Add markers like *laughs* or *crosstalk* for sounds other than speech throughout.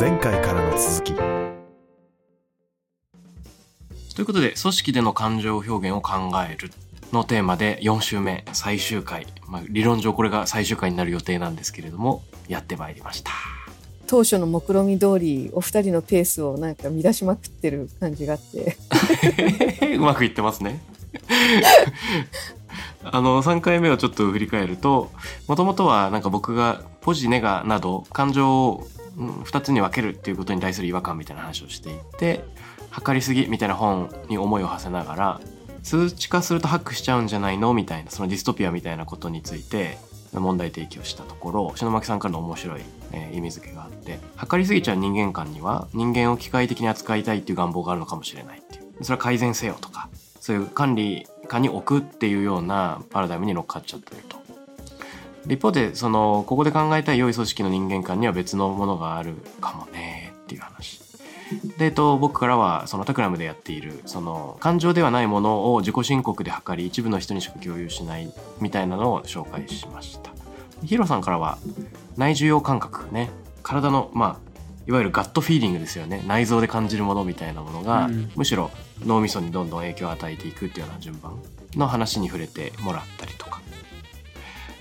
前回からの続き。ということで組織での感情表現を考えるのテーマで4週目最終回、まあ、理論上これが最終回になる予定なんですけれどもやってまいりました。当初の目論見通りお二人のペースをなんか乱しまくってる感じがあって。*laughs* うまくいってますね。*laughs* あの3回目をちょっと振り返るともともとはなんか僕がポジネガなど感情を2つに分けるっていうことに対する違和感みたいな話をしていて測りすぎみたいな本に思いを馳せながら数値化するとハックしちゃうんじゃないのみたいなそのディストピアみたいなことについて問題提起をしたところ篠巻さんからの面白い、えー、意味付けがあって測りすぎちゃう人間観には人間を機械的に扱いたいっていう願望があるのかもしれないっていうそれは改善せよとかそういう管理下に置くっていうようなパラダイムに乗っかっちゃってると。一方でそのここで考えたい良い組織の人間観には別のものがあるかもねっていう話。で、えっと、僕からはそのタクラムでやっているその感情ではないものを自己申告で測り一部の人にしか共有しないみたいなのを紹介しました。ヒロさんからは内受容感覚ね。体のまあいわゆるガットフィーリングですよね。内臓で感じるものみたいなものが、うん、むしろ脳みそにどんどん影響を与えていくっていうような順番の話に触れてもらったりとか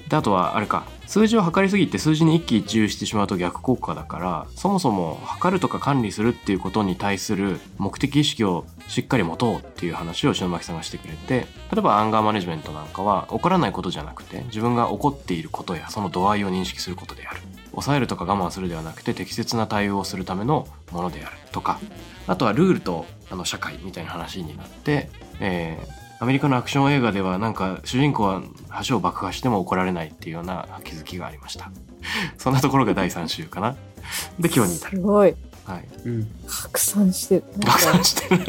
であとはあれか数字を測りすぎて数字に一喜一憂してしまうと逆効果だからそもそも測るとか管理するっていうことに対する目的意識をしっかり持とうっていう話を篠巻さんがしてくれて例えばアンガーマネジメントなんかは起こらないことじゃなくて自分が起こっていることやその度合いを認識することである。抑えるとか我慢するではなくて適切な対応をするためのものであるとか。あとはルールとあの社会みたいな話になって、えー、アメリカのアクション映画ではなんか主人公は橋を爆破しても怒られないっていうような気づきがありました。*laughs* そんなところが第3週かな。で今日に至る。すごいはい、うん、拡散してる。拡散してる。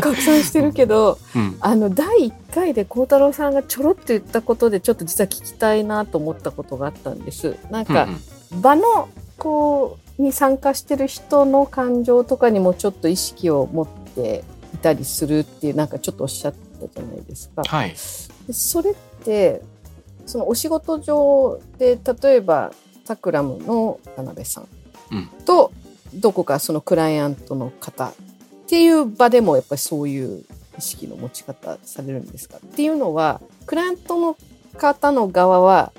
拡散してるけど、うん、あの第1回で孝太郎さんがちょろっと言ったことでちょっと実は聞きたいなと思ったことがあったんです。なんか、うんうん、場のこうに参加してる人の感情とかにもちょっと意識を持っていたりするっていうなんかちょっとおっしゃってったじゃないですか。はい、それってそのお仕事上で例えばタクラムの田辺さん。と、どこかそのクライアントの方っていう場でもやっぱりそういう意識の持ち方されるんですか？っていうのはクライアントの方の側は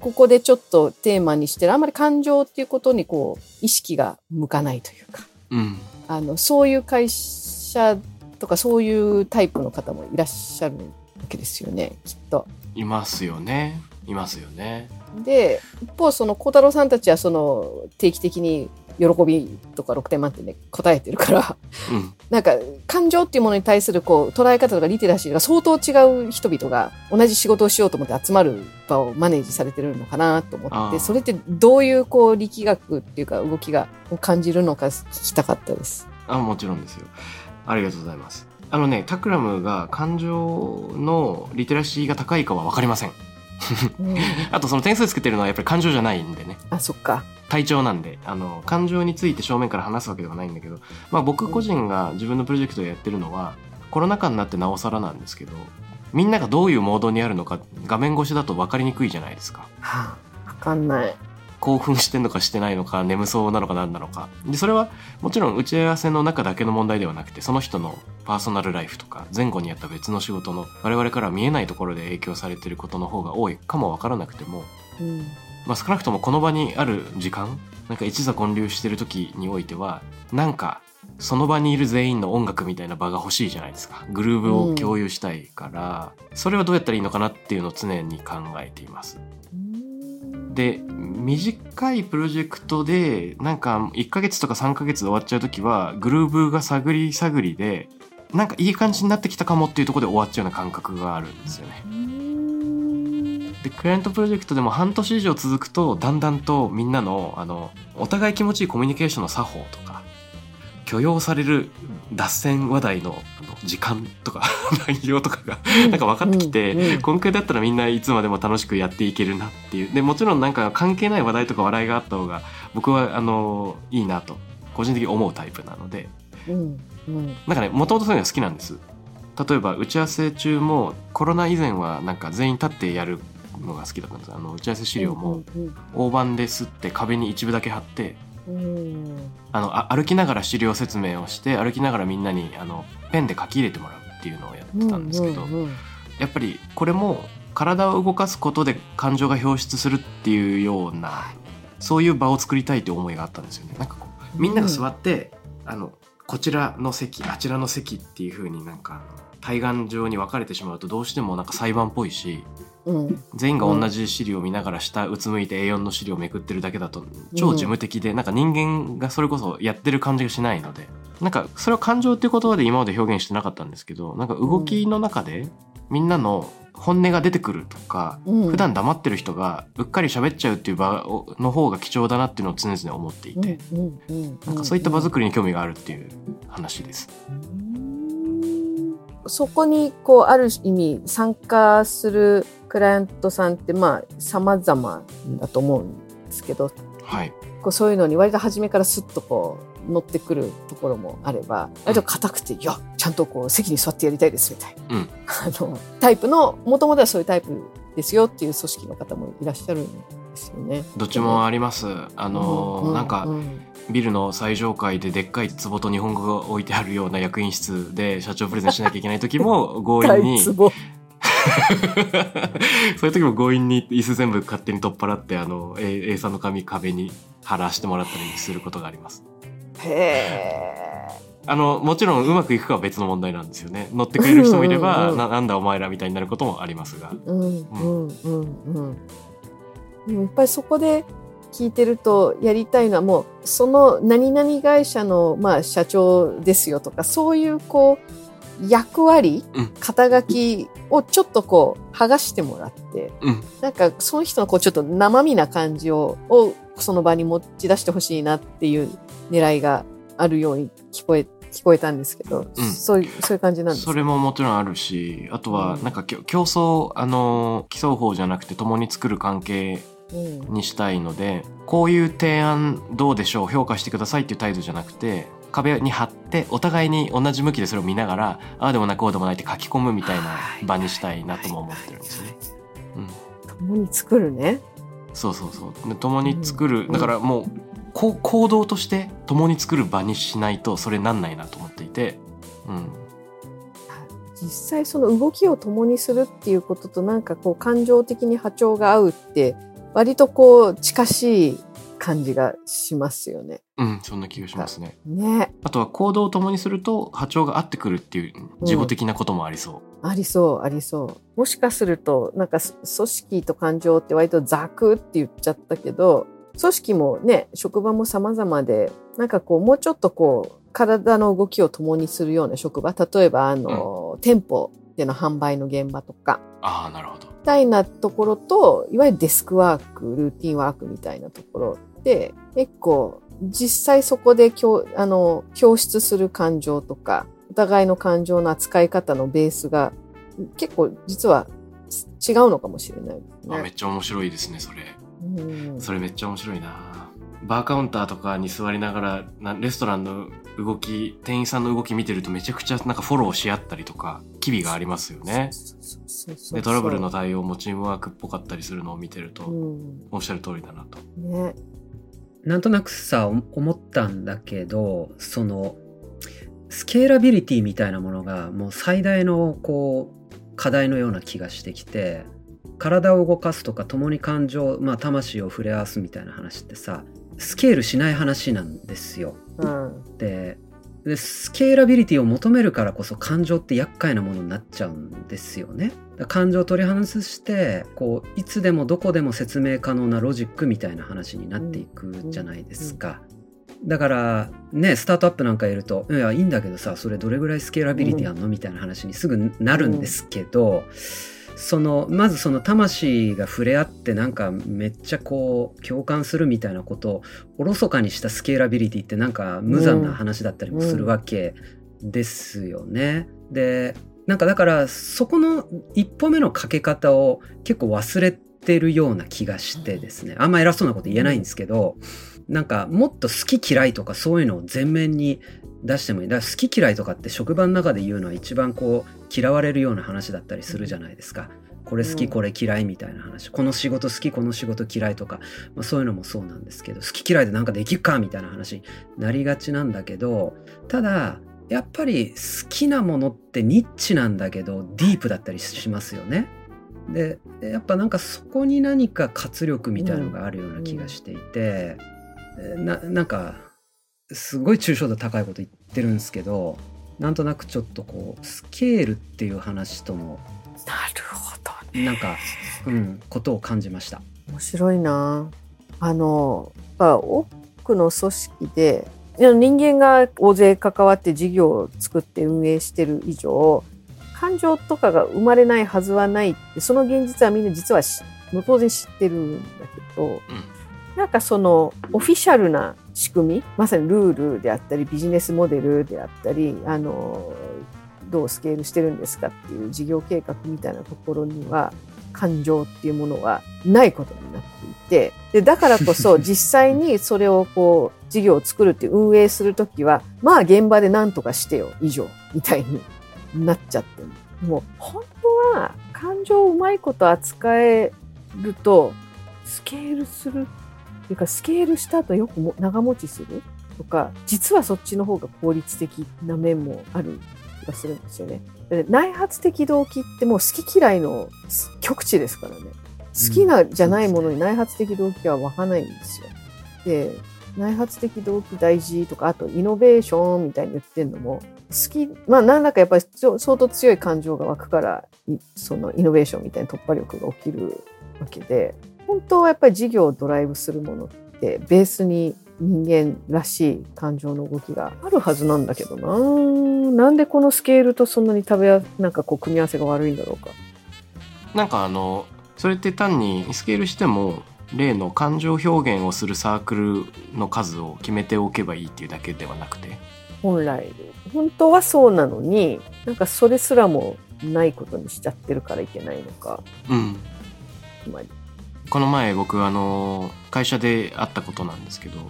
ここでちょっとテーマにしてるあんまり感情っていうことにこう意識が向かないというか、うん、あのそういう会社とかそういうタイプの方もいらっしゃるわけですよねきっと。いますよねいますよね。で一方その孝太郎さんたちはその定期的に喜びとか6点満点で答えてるから、うん、*laughs* なんか感情っていうものに対するこう捉え方とかリテラシーが相当違う人々が同じ仕事をしようと思って集まる場をマネージされてるのかなと思ってそれってどういうこう力学っていうか動きが感じるのか聞きたかったです。あもちろんですよ。ありがとうございます。あのね、タクラムが感情のリテラシーが高いかは分かりません。*laughs* あとその点数つけてるのはやっぱり感情じゃないんでね。あ、そっか。体調なんで、あの、感情について正面から話すわけではないんだけど、まあ僕個人が自分のプロジェクトでやってるのは、コロナ禍になってなおさらなんですけど、みんながどういうモードにあるのか画面越しだと分かりにくいじゃないですか。はあ、分かんない。興奮してんのかしてないのか眠そうなのか何なのか。でそれはもちろん打ち合わせの中だけの問題ではなくてその人のパーソナルライフとか前後にやった別の仕事の我々から見えないところで影響されてることの方が多いかも分からなくても、うん、まあ、少なくともこの場にある時間なんか一座混流してる時においてはなんかその場にいる全員の音楽みたいな場が欲しいじゃないですか。グルーブを共有したいから、うん、それはどうやったらいいのかなっていうのを常に考えています。で短いプロジェクトでなんか1ヶ月とか3ヶ月で終わっちゃう時はグルーブが探り探りでなんかいい感じになってきたかもっていうところで終わっちゃうような感覚があるんですよね。でクライアントプロジェクトでも半年以上続くとだんだんとみんなのあのお互い気持ちいいコミュニケーションの作法とか許容される脱線話題の時間とか *laughs* 内容とかがなんか分かってきて、うんうん、今回だったらみんないつまでも楽しくやっていけるなっていう。でもちろんなんか関係ない話題とか笑いがあった方が僕はあのいいなと個人的に思うタイプなので、うんうん、なんかねもともとそういうのが好きなんです。例えば打ち合わせ中もコロナ以前はなんか全員立ってやるのが好きだったんです。あの打ち合わせ資料も大判ですって壁に一部だけ貼って、うんあの歩きながら資料説明をして歩きながらみんなにあのペンで書き入れてもらうっていうのをやってたんですけど、やっぱりこれも体を動かすことで感情が表出するっていうようなそういう場を作りたいという思いがあったんですよね。なんかこうみんなが座って、うん、あのこちらの席あちらの席っていう風になんか対岸上に分かれてしまうとどうしてもなんか裁判っぽいし、うん、全員が同じ資料を見ながら下うつむいて A4 の資料をめくってるだけだと超事務的で、うん、なんか人間がそれこそやってる感じがしないので。なんかそれは感情っていう言葉で今まで表現してなかったんですけどなんか動きの中でみんなの本音が出てくるとか、うん、普段黙ってる人がうっかり喋っちゃうっていう場の方が貴重だなっていうのを常々思っていて、なんかそういった場作りに興味があるっていう話です。そこにこうある意味参加するクライアントさんってまあ様々だと思うんですけど、はい、こうそういうのに割と初めからスッとこう乗ってくるところもあれば割と硬くて、いやちゃんとこう席に座ってやりたいですみたいな、うん、あのタイプのもともとはそういうタイプですよっていう組織の方もいらっしゃるんですよね。どっちもあります。あの、うんうん、なんか、ビルの最上階ででっかい壺と日本語が置いてあるような役員室で社長プレゼンしなきゃいけない時も *laughs* 強引に *laughs* そういう時も強引に椅子全部勝手に取っ払ってあの A, A さんの紙壁に貼らしてもらったりすることがあります。へえ。あのもちろんうまくいくかは別の問題なんですよね乗ってくれる人もいれば、うんうん、ななんだお前らみたいになることもありますが。うんうんうんうん、やっぱりそこで聞いてるとやりたいのはもうその何々会社の、まあ、社長ですよとかそういうこう役割、うん、肩書きをちょっとこう剥がしてもらって、うん、なんかその人のこうちょっと生身な感じををその場に持ち出してほしいなっていう狙いがあるように聞こえ聞こえたんですけど、うん、そういうそういう感じなんです。それももちろんあるしあとはなんか、競争あの競う方じゃなくて共に作る関係にしたいので、うん、こういう提案どうでしょう評価してくださいっていう態度じゃなくて壁に貼ってお互いに同じ向きでそれを見ながらああでもなくこうでもないって書き込むみたいな場にしたいなとも思ってるんですね。うん、共に作るね。そうそうそう。共に作る、だからもう行動として共に作る場にしないとそれなんないなと思っていて、うん、実際その動きを共にするっていうこととなんかこう感情的に波長が合うって割とこう近しい感じがしますよね。うん、そんな気がしますね。ね。あとは行動を共にすると波長が合ってくるっていう事後的なこともありそう。うん、ありそう、ありそう。もしかすると、なんか組織と感情って割とザクって言っちゃったけど、組織もね職場も様々でなんかこうもうちょっとこう体の動きを共にするような職場例えばあの、うん、店舗での販売の現場とかあなるほどみたいなところといわゆるデスクワークルーティンワークみたいなところで結構実際そこであの表出する感情とかお互いの感情の扱い方のベースが結構実は違うのかもしれないね。めっちゃ面白いですねそれ。それめっちゃ面白いな。バーカウンターとかに座りながらレストランの動き店員さんの動き見てるとめちゃくちゃなんかフォローし合ったりとか機微がありますよね。でトラブルの対応もチームワークっぽかったりするのを見てると、うん、おっしゃる通りだなと。ね、なんとなくさ思ったんだけどそのスケーラビリティみたいなものがもう最大のこう課題のような気がしてきて体を動かすとか共に感情、まあ、魂を触れ合わすみたいな話ってさスケールしない話なんですよ。うん、ででスケーラビリティを求めるからこそ感情って厄介なものになっちゃうんですよね。感情を取り外してこういつでもどこでも説明可能なロジックみたいな話になっていくじゃないですか。だからねスタートアップなんかいるといやいいんだけどさそれどれぐらいスケーラビリティあんの？みたいな話にすぐなるんですけど。うんそのまずその魂が触れ合ってなんかめっちゃこう共感するみたいなことをおろそかにしたスケーラビリティってなんか無残な話だったりもするわけですよね。うんうん、でなんかだからそこの一歩目のかけ方を結構忘れてるような気がしてですねあんま偉そうなこと言えないんですけどなんかもっと好き嫌いとかそういうのを前面に出してもいいだから好き嫌いとかって職場の中で言うのは一番こう嫌われるような話だったりするじゃないですか。これ好きこれ嫌いみたいな話、この仕事好きこの仕事嫌いとか、まあ、そういうのもそうなんですけど好き嫌いでなんかできるかみたいな話になりがちなんだけどただやっぱり好きなものってニッチなんだけどディープだったりしますよね。でやっぱなんかそこに何か活力みたいのがあるような気がしていて、うん、ななんかすごい抽象度高いこと言ってるんですけどなんとなくちょっとこうスケールっていう話とのなるほど、ね、なんか、うん、ことを感じました。面白いな。あの多くの組織で人間が大勢関わって事業を作って運営してる以上感情とかが生まれないはずはないってその現実はみんな実は当然知ってるんだけど、うん、なんかそのオフィシャルな仕組みまさにルールであったりビジネスモデルであったりあのどうスケールしてるんですかっていう事業計画みたいなところには感情っていうものはないことになっていてでだからこそ *laughs* 実際にそれをこう事業を作るっていう運営するときは、まあ現場で何とかしてよ、以上、みたいになっちゃってもう本当は感情をうまいこと扱えると、スケールするていうか、スケールした後よくも長持ちするとか、実はそっちの方が効率的な面もある気がするんですよね。内発的動機ってもう好き嫌いの極致ですからね。好きなじゃないものに内発的動機は湧かないんですよ。で、内発的動機大事とかあとイノベーションみたいに言ってるのも好きまあ何らかやっぱり相当強い感情が湧くからそのイノベーションみたいな突破力が起きるわけで本当はやっぱり事業をドライブするものってベースに人間らしい感情の動きがあるはずなんだけどな。なんでこのスケールとそんなに食べやなんかこう組み合わせが悪いんだろうか。なんかあのそれって単にスケールしても例の感情表現をするサークルの数を決めておけばいいっていうだけではなくて。本来。本当はそうなのになんかそれすらもないことにしちゃってるからいけないのか、うん、つまりこの前僕あの会社であったことなんですけど、うん、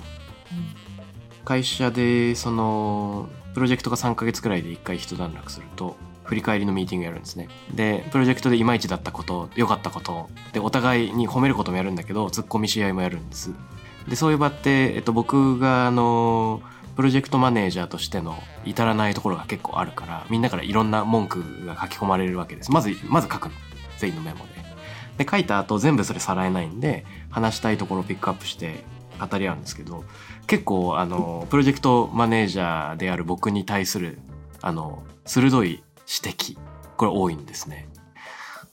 会社でそのプロジェクトが3ヶ月くらいで1回一段落すると振り返りのミーティングやるんですね。でプロジェクトでいまいちだったこと良かったことでお互いに褒めることもやるんだけどツッコミし合もやるんです。でそういう場って、えっと、僕があのプロジェクトマネージャーとしての至らないところが結構あるからみんなからいろんな文句が書き込まれるわけです。まずまず書くの。全員のメモで。で書いた後全部それさらえないんで話したいところをピックアップして語り合うんですけど結構あのプロジェクトマネージャーである僕に対するあの鋭い指摘これ多いんですね。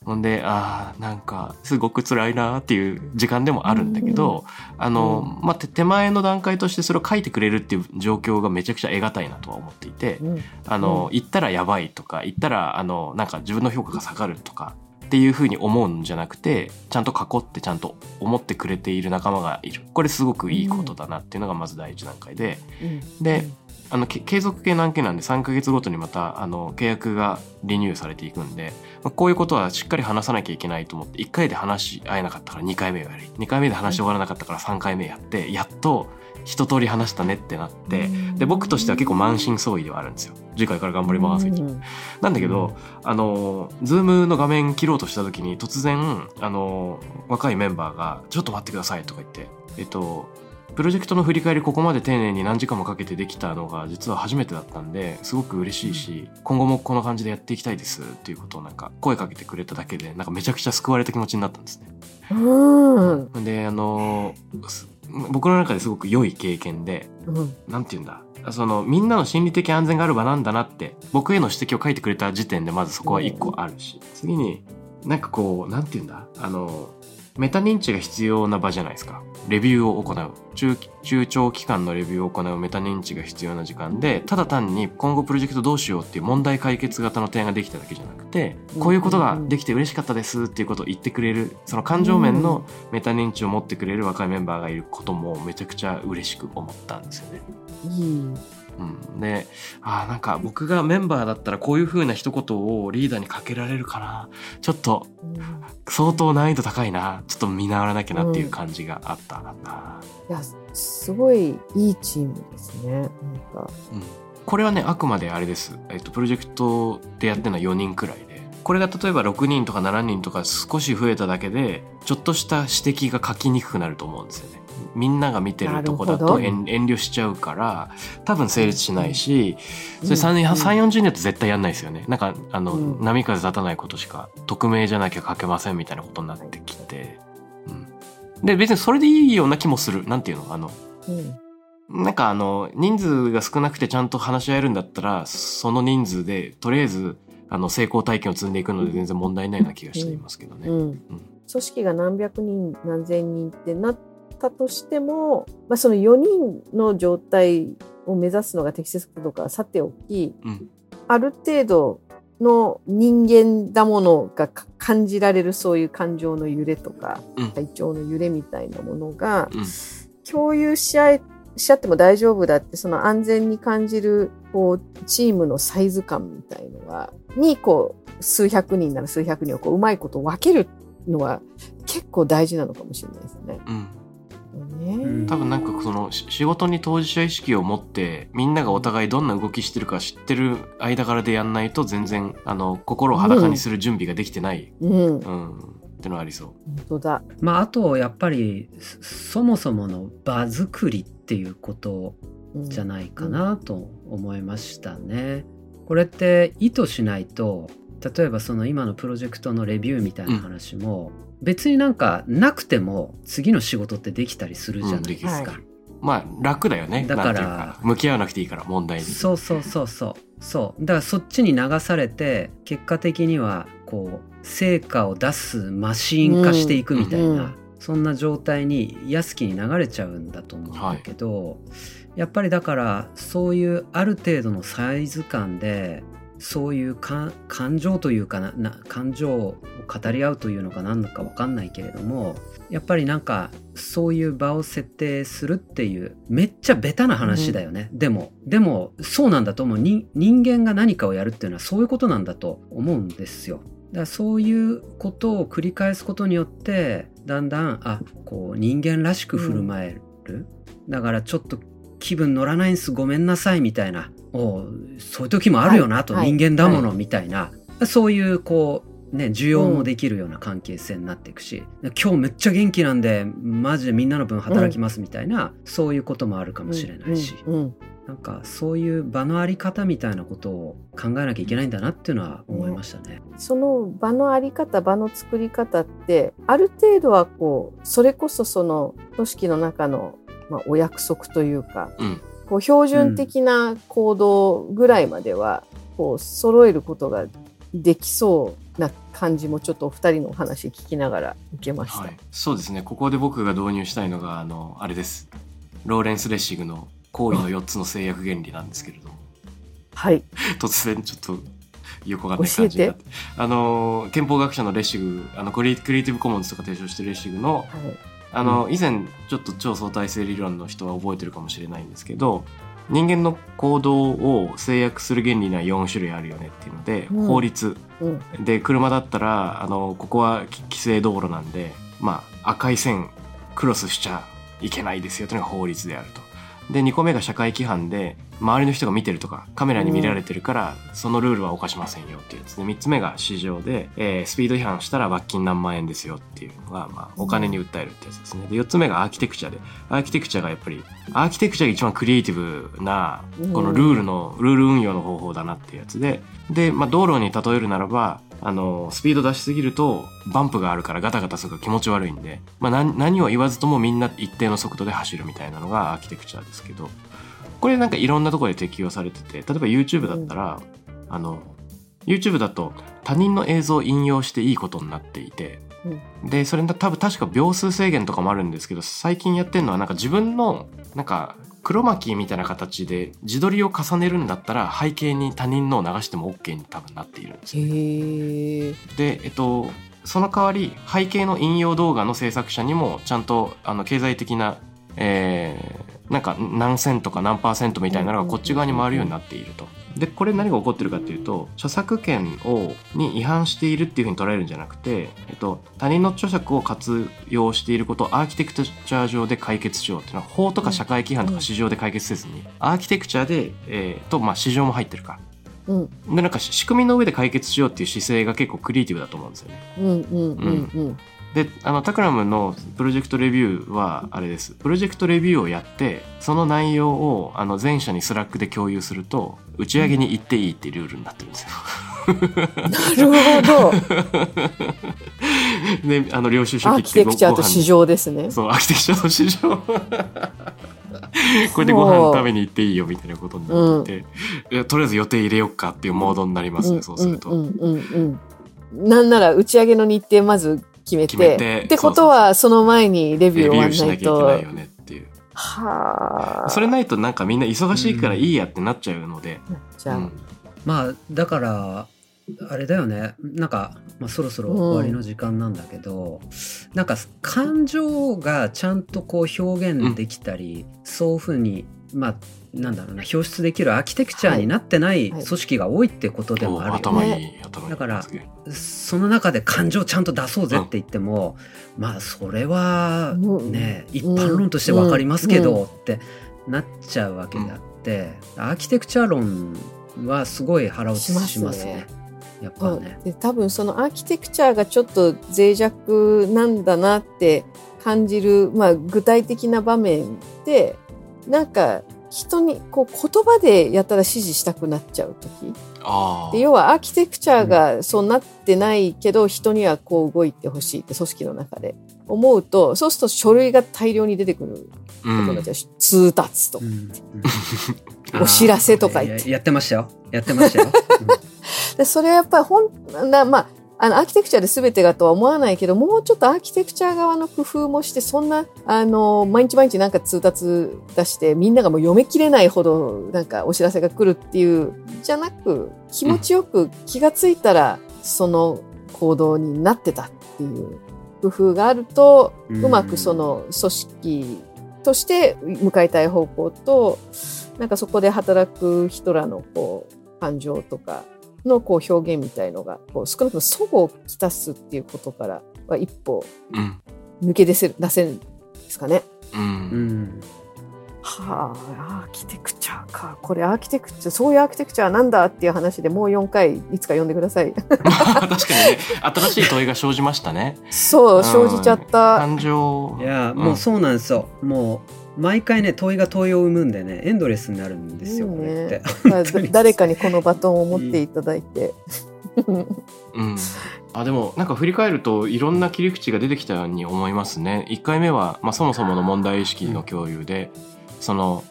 ほんでああなんかすごく辛いなっていう時間でもあるんだけど、うん、あの、まあ、手前の段階としてそれを書いてくれるっていう状況がめちゃくちゃ得難いなとは思っていて、うん、あの、言ったらやばいとか言ったらあのなんか自分の評価が下がるとかっていうふうに思うんじゃなくてちゃんと囲ってちゃんと思ってくれている仲間がいる。これすごくいいことだなっていうのがまず第一段階で、であの継続系の案件なんで3か月ごとにまたあの契約がリニューされていくんで、まあ、こういうことはしっかり話さなきゃいけないと思って1回で話し合えなかったから2回目をやり2回目で話し終わらなかったから3回目やってやっと一通り話したねってなってで僕としては結構満身創痍ではあるんですよ。次回から頑張りますみたいな。なんだけどあのズームの画面切ろうとした時に突然あの若いメンバーが「ちょっと待ってください」とか言ってえっとプロジェクトの振り返りここまで丁寧に何時間もかけてできたのが実は初めてだったんですごく嬉しいし今後もこの感じでやっていきたいですっていうことをなんか声かけてくれただけでなんかめちゃくちゃ救われた気持ちになったんですね。うん。であの僕の中ですごく良い経験で何、うん、て言うんだ？そのみんなの心理的安全がある場なんだなって僕への指摘を書いてくれた時点でまずそこは一個あるし、次になんかこう何て言うんだ？あのメタ認知が必要な場じゃないですか。レビューを行う。中中長期間のレビューを行うメタ認知が必要な時間で、ただ単に今後プロジェクトどうしようっていう問題解決型の提案ができただけじゃなくて、こういうことができて嬉しかったですっていうことを言ってくれる、その感情面のメタ認知を持ってくれる若いメンバーがいることもめちゃくちゃ嬉しく思ったんですよね。うんうん、であなんか僕がメンバーだったらこういう風な一言をリーダーにかけられるかな。ちょっと相当難易度高いな。ちょっと見習わなきゃなっていう感じがあったな、うん、いやすごいいいチームですね。なんか、うん、これはねあくまであれです、えっと、プロジェクトでやってるのは4人くらいでこれが例えば6人とか7人とか少し増えただけでちょっとした指摘が書きにくくなると思うんですよね。みんなが見てるとこだと遠慮しちゃうから多分成立しないし、それ3 4 0年だと絶対やんないですよね。なんかあの、うん、波風立たないことしか匿名じゃなきゃ書けませんみたいなことになってきて、うん、で別にそれでいいような気もする。なんていうの？あの、うん、なんかあの人数が少なくてちゃんと話し合えるんだったらその人数でとりあえずあの成功体験を積んでいくので全然問題ないような気がしていますけどね。組織が何百人何千人ってなったとしても、まあ、その4人の状態を目指すのが適切かどうかはさておき、うん、ある程度の人間だものが感じられるそういう感情の揺れとか、うん、体調の揺れみたいなものが、うん、共有し合し合っても大丈夫だってその安全に感じるこうチームのサイズ感みたいのがにこう数百人なら数百人をこううまいこと分けるのは結構大事なのかもしれないですね。うん。多分なんかその仕事に当事者意識を持ってみんながお互いどんな動きしてるか知ってる間柄でやんないと全然あの心を裸にする準備ができてない、うん、うん、ってのはありそう。本当だ。まああとやっぱりそもそもの場作りっていうことじゃないかなと思いましたね。これって意図しないと例えばその今のプロジェクトのレビューみたいな話も、別になんかなくても次の仕事ってできたりするじゃないですか。うんまあ楽だよね。だから向き合わなくていいから問題にそうそうそうそう。そうだからそっちに流されて結果的にはこう成果を出すマシーン化していくみたいな、うんうん、そんな状態に安きに流れちゃうんだと思うんだけど、はい、やっぱりだからそういうある程度のサイズ感でそういう感情というかなな感情を語り合うというのか何のか分かんないけれどもやっぱりなんかそういう場を設定するっていうめっちゃベタな話だよね、うん、でもでもそうなんだと思う。人間が何かをやるっていうのはそういうことなんだと思うんですよ。だからそういうことを繰り返すことによってだんだんあこう人間らしく振る舞える、うん、だからちょっと気分乗らないんすごめんなさいみたいな。おそういう時もあるよな、はい、と人間だものみたいな、はい、そういうこうね需要もできるような関係性になっていくし、うん、今日めっちゃ元気なんでマジでみんなの分働きますみたいな、うん、そういうこともあるかもしれないし、うん、なんかそういう場のあり方みたいなことを考えなきゃいけないんだなっていうのは思いましたね。その場のあり方場の作り方ってある程度はこうそれこそその組織の中の、まあ、お約束というか、うん。こう標準的な行動ぐらいまではこう揃えることができそうな感じもちょっとお二人のお話聞きながら受けました、はい、そうですね。ここで僕が導入したいのがあのあれです。ローレンス・レッシグの行為の4つの制約原理なんですけれども。はい。*laughs* 突然ちょっとよくわかんない感じになってあの憲法学者のレッシグあのクリエイティブコモンズとか提唱してるレッシグの、はい。あの、以前ちょっと超相対性理論の人は覚えてるかもしれないんですけど人間の行動を制約する原理には4種類あるよねっていうので、うん、法律、うん、で車だったらあのここは規制道路なんで、まあ、赤い線クロスしちゃいけないですよというのが法律であると。で2個目が社会規範で周りの人が見てるとかカメラに見られてるからそのルールは犯しませんよっていうやつで3つ目が市場で、えー、スピード違反したら罰金何万円ですよっていうのが、まあ、お金に訴えるってやつですね。で4つ目がアーキテクチャで。アーキテクチャがやっぱりアーキテクチャが一番クリエイティブなこのルールのルール運用の方法だなっていうやつで。で、まあ、道路に例えるならばあのスピード出しすぎるとバンプがあるからガタガタする気持ち悪いんで、まあ、何何を言わずともみんな一定の速度で走るみたいなのがアーキテクチャですけどこれなんかいろんなところで適用されてて例えば YouTube だったら、うん、あの YouTube だと他人の映像を引用していいことになっていて、うん、でそれ多分確か秒数制限とかもあるんですけど最近やってるのはなんか自分のなんか黒巻みたいな形で自撮りを重ねるんだったら背景に他人のを流しても OK に多分なっているんですよ、ね。でえっとその代わり背景の引用動画の制作者にもちゃんとあの経済的な、えー、なんか何セントか何パーセントみたいなのがこっち側に回るようになっていると。でこれ何が起こってるかっていうと著作権をに違反しているっていうふうに捉えるんじゃなくて、えっと、他人の著作を活用していることをアーキテクチャ上で解決しようっていうのは法とか社会規範とか市場で解決せずに、アーキテクチャで、えー、と、まあ、市場も入ってるか。うん。でなんか仕組みの上で解決しようっていう姿勢が結構クリエイティブだと思うんですよね。うんうんうん。うんであの Takram のプロジェクトレビューはあれですプロジェクトレビューをやってその内容をあの全社に Slack で共有すると打ち上げに行っていいってルールになってるんですよ。なるほど。*laughs* であの領収書アーキテクチャーと市場ですね。そうアーキテクチャーと市場 *laughs* これでご飯食べに行っていいよみたいなことになっていて、いやとりあえず予定入れよっかっていうモードになりますね、そうすると。うんうんうんうん。なんなら打ち上げの日程まず決めて。決めてってことはその前にレビュー終わレビューしらないと。なきゃいけないよねっていう。はあ。それないとなんかみんな忙しいからいいやってなっちゃうので。じゃあ、うんまあだからあれだよねなんか、まあ、そろそろ終わりの時間なんだけど、なんか感情がちゃんとこう表現できたり、そういうふうにまあなんだろうな表出できるアーキテクチャになってないはい。組織が多いってことでもあるよ頭ね。いい。頭いいだからその中で感情ちゃんと出そうぜって言っても、まあそれはうんね、うん。一般論として分かりますけど、うん。ってなっちゃうわけであって、アーキテクチャ論はすごい腹落ちしますね。しますね。やっぱね。で多分そのアーキテクチャがちょっと脆弱なんだなって感じる、まあ、具体的な場面でなんか人にこう言葉でやったら指示したくなっちゃう時。あで要はアーキテクチャがそうなってないけど人にはこう動いてほしいって組織の中で。思うとそうすると書類が大量に出てくる。うことになっん。ちゃうし、通達とか。うん。うん。お知らせとか言って。ややってましたよ。やってましたよ。*laughs* でそれはやっぱり本な、まあ、あのアーキテクチャで全てがとは思わないけどもうちょっとアーキテクチャ側の工夫もしてそんなあの毎日毎日なんか通達出してみんながもう読めきれないほどなんかお知らせが来るっていうじゃなく気持ちよく気がついたらその行動になってたっていう工夫があるとうまくその組織として向かいたい方向となんかそこで働く人らのこう感情とかのこう表現みたいのがこう少なくとも齟齬をきたすっていうことからは一歩うん。抜け出せる出せるんですかね。ううんんはあアーキテクチャーかこれアーキテクチャそういうアーキテクチャーなんだっていう話でもう4回いつか読んでください。*laughs* 確かにね新しい問いが生じましたねそう生じちゃった。感情いやうんもうそうなんですよ。もう毎回ね問いが問いを生むんでねエンドレスになるんですよ、いいねこれって。*laughs* 誰かにこのバトンを持っていただいて。うん、あでもなんか振り返るといろんな切り口が出てきたように思いますね。1回目は、まあ、そもそもの問題意識の共有で、その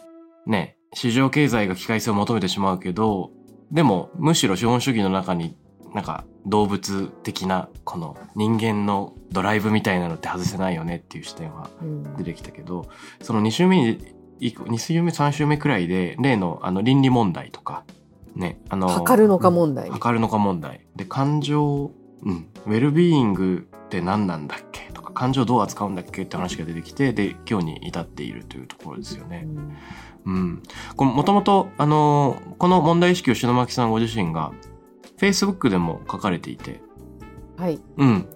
ね市場経済が機械性を求めてしまうけどでもむしろ資本主義の中になんか動物的なこの人間のドライブみたいなのって外せないよねっていう視点はうん出てきたけどその2週目に2週目3週目くらいで例のあの倫理問題とかねあの測るのか問題。測るのか問題で感情、うん、ウェルビーイングって何なんだっけ感情どう扱うんだっけって話が出てきてで今日に至っているというところですよね。うん、もともとあのこの問題意識を篠巻さんご自身が Facebook でも書かれていて、はい。うん、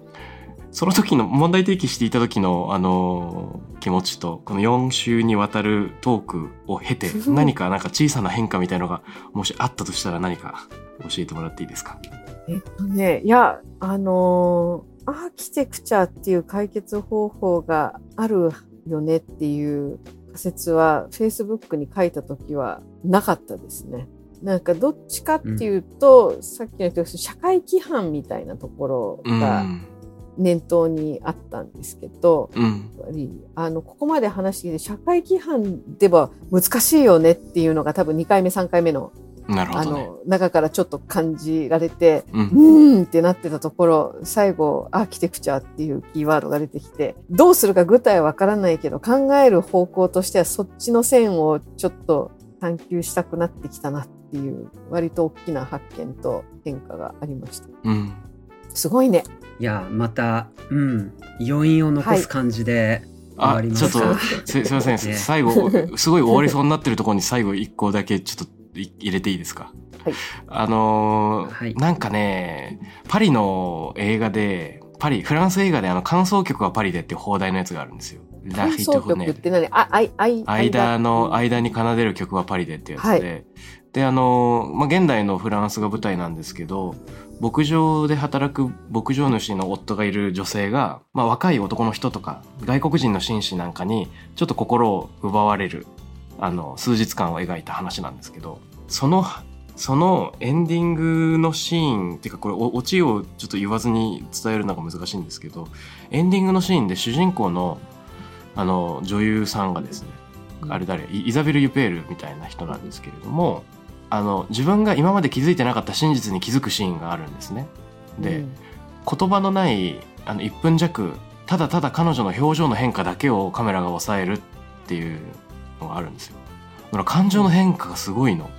その時の問題提起していた時のあの気持ちとこの4週にわたるトークを経て *laughs* 何かなんか小さな変化みたいのがもしあったとしたら何か教えてもらっていいですか？えっとね、いや、あのーアーキテクチャっていう解決方法があるよねっていう仮説は Facebook に書いた時はなかったですね。なんかどっちかっていうと、さっきの言った社会規範みたいなところうがん。念頭にあったんですけど、うん。あのここまで話してきて社会規範では難しいよねっていうのが多分2回目3回目のあなるほどね。の中からちょっと感じられてうんうーんってなってたところ最後アーキテクチャっていうキーワードが出てきてどうするか具体はわからないけど考える方向としてはそっちの線をちょっと探求したくなってきたなっていう割と大きな発見と変化がありました。うんすごいね。いやまたうん余韻を残す感じで終わりまちょっと。すすいません、*laughs* ね最後すごい終わりそうになってるところに最後一個だけちょっとい入れていいですか？はい。あのーはい。なんかねパリの映画でパリフランス映画であの感想曲はパリでっていう放題のやつがあるんですよ。感想曲って何？ああいあい間の間に奏でる曲はパリでってやつで、はい、であの、まあ、現代のフランスが舞台なんですけど牧場で働く牧場主の夫がいる女性が、まあ、若い男の人とか外国人の紳士なんかにちょっと心を奪われるあの数日間を描いた話なんですけどそのそのエンディングのシーンっていうかこれオチをちょっと言わずに伝えるのが難しいんですけどエンディングのシーンで主人公のあの女優さんがですねあれ誰？イザベル・ユペールみたいな人なんですけれどもあの自分が今まで気づいてなかった真実に気づくシーンがあるんですね。で、うん、言葉のないあの1分弱ただただ彼女の表情の変化だけをカメラが抑えるっていうのがあるんですよ。だから感情の変化がすごいの。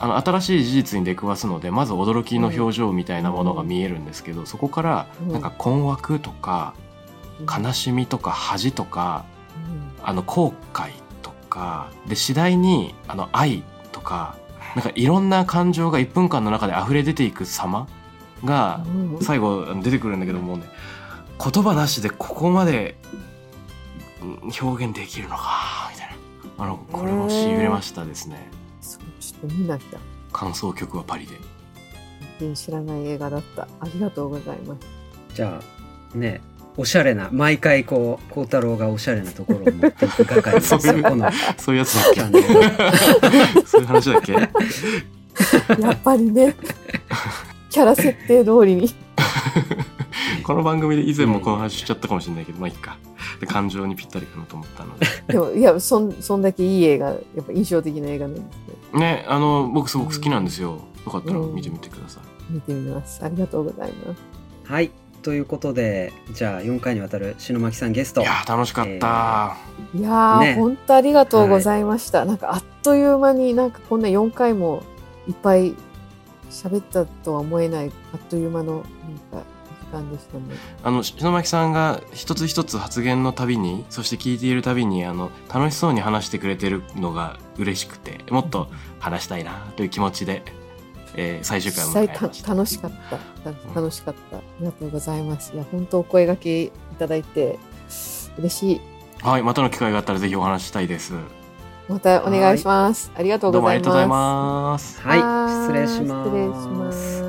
あの新しい事実に出くわすのでまず驚きの表情みたいなものが見えるんですけど、そこからなんか困惑とか悲しみとか恥とか、あの後悔とかで次第にあの愛とかなんかいろんな感情が1分間の中で溢れ出ていく様が最後出てくるんだけどもうね言葉なしでここまで表現できるのかみたいなあのこれもしびれましたですね。ちょっと見なきゃ。感想曲はパリで。全然知らない映画だった。ありがとうございます。じゃあねおしゃれな毎回こう孝太郎がおしゃれなところを持っていく係そういうこのそういうやつだっけ？そういう話だっけ？やっぱりねキャラ設定通りに *laughs* この番組で以前もこの話しちゃったかもしれないけど、まあいいかで感情にぴったりかなと思ったので。*laughs* でもいやそんそんだけいい映画やっぱ印象的な映画なんですね。ねあの僕すごく好きなんですよ、よかったら見てみてください、見てみます。ありがとうございます。はい。ということでじゃあ4回にわたる篠巻さんゲスト。いや楽しかった、えー、いや、ね、本当ありがとうございました、はい、なんかあっという間になんかこんな4回もいっぱい喋ったとは思えないあっという間のなんか時間でしたね。あの篠巻さんが一つ一つ発言のたびにそして聞いているたびにあの楽しそうに話してくれてるのが嬉しくてもっと話したいなという気持ちでえー、最終回を迎えました。楽しかった。楽しかった、ありがとうございます。いや本当お声がけいただいて嬉しい。はいまたの機会があったらぜひお話したいです。またお願いします。ありがとうございます。ありがとうございます。はい失礼します。失礼します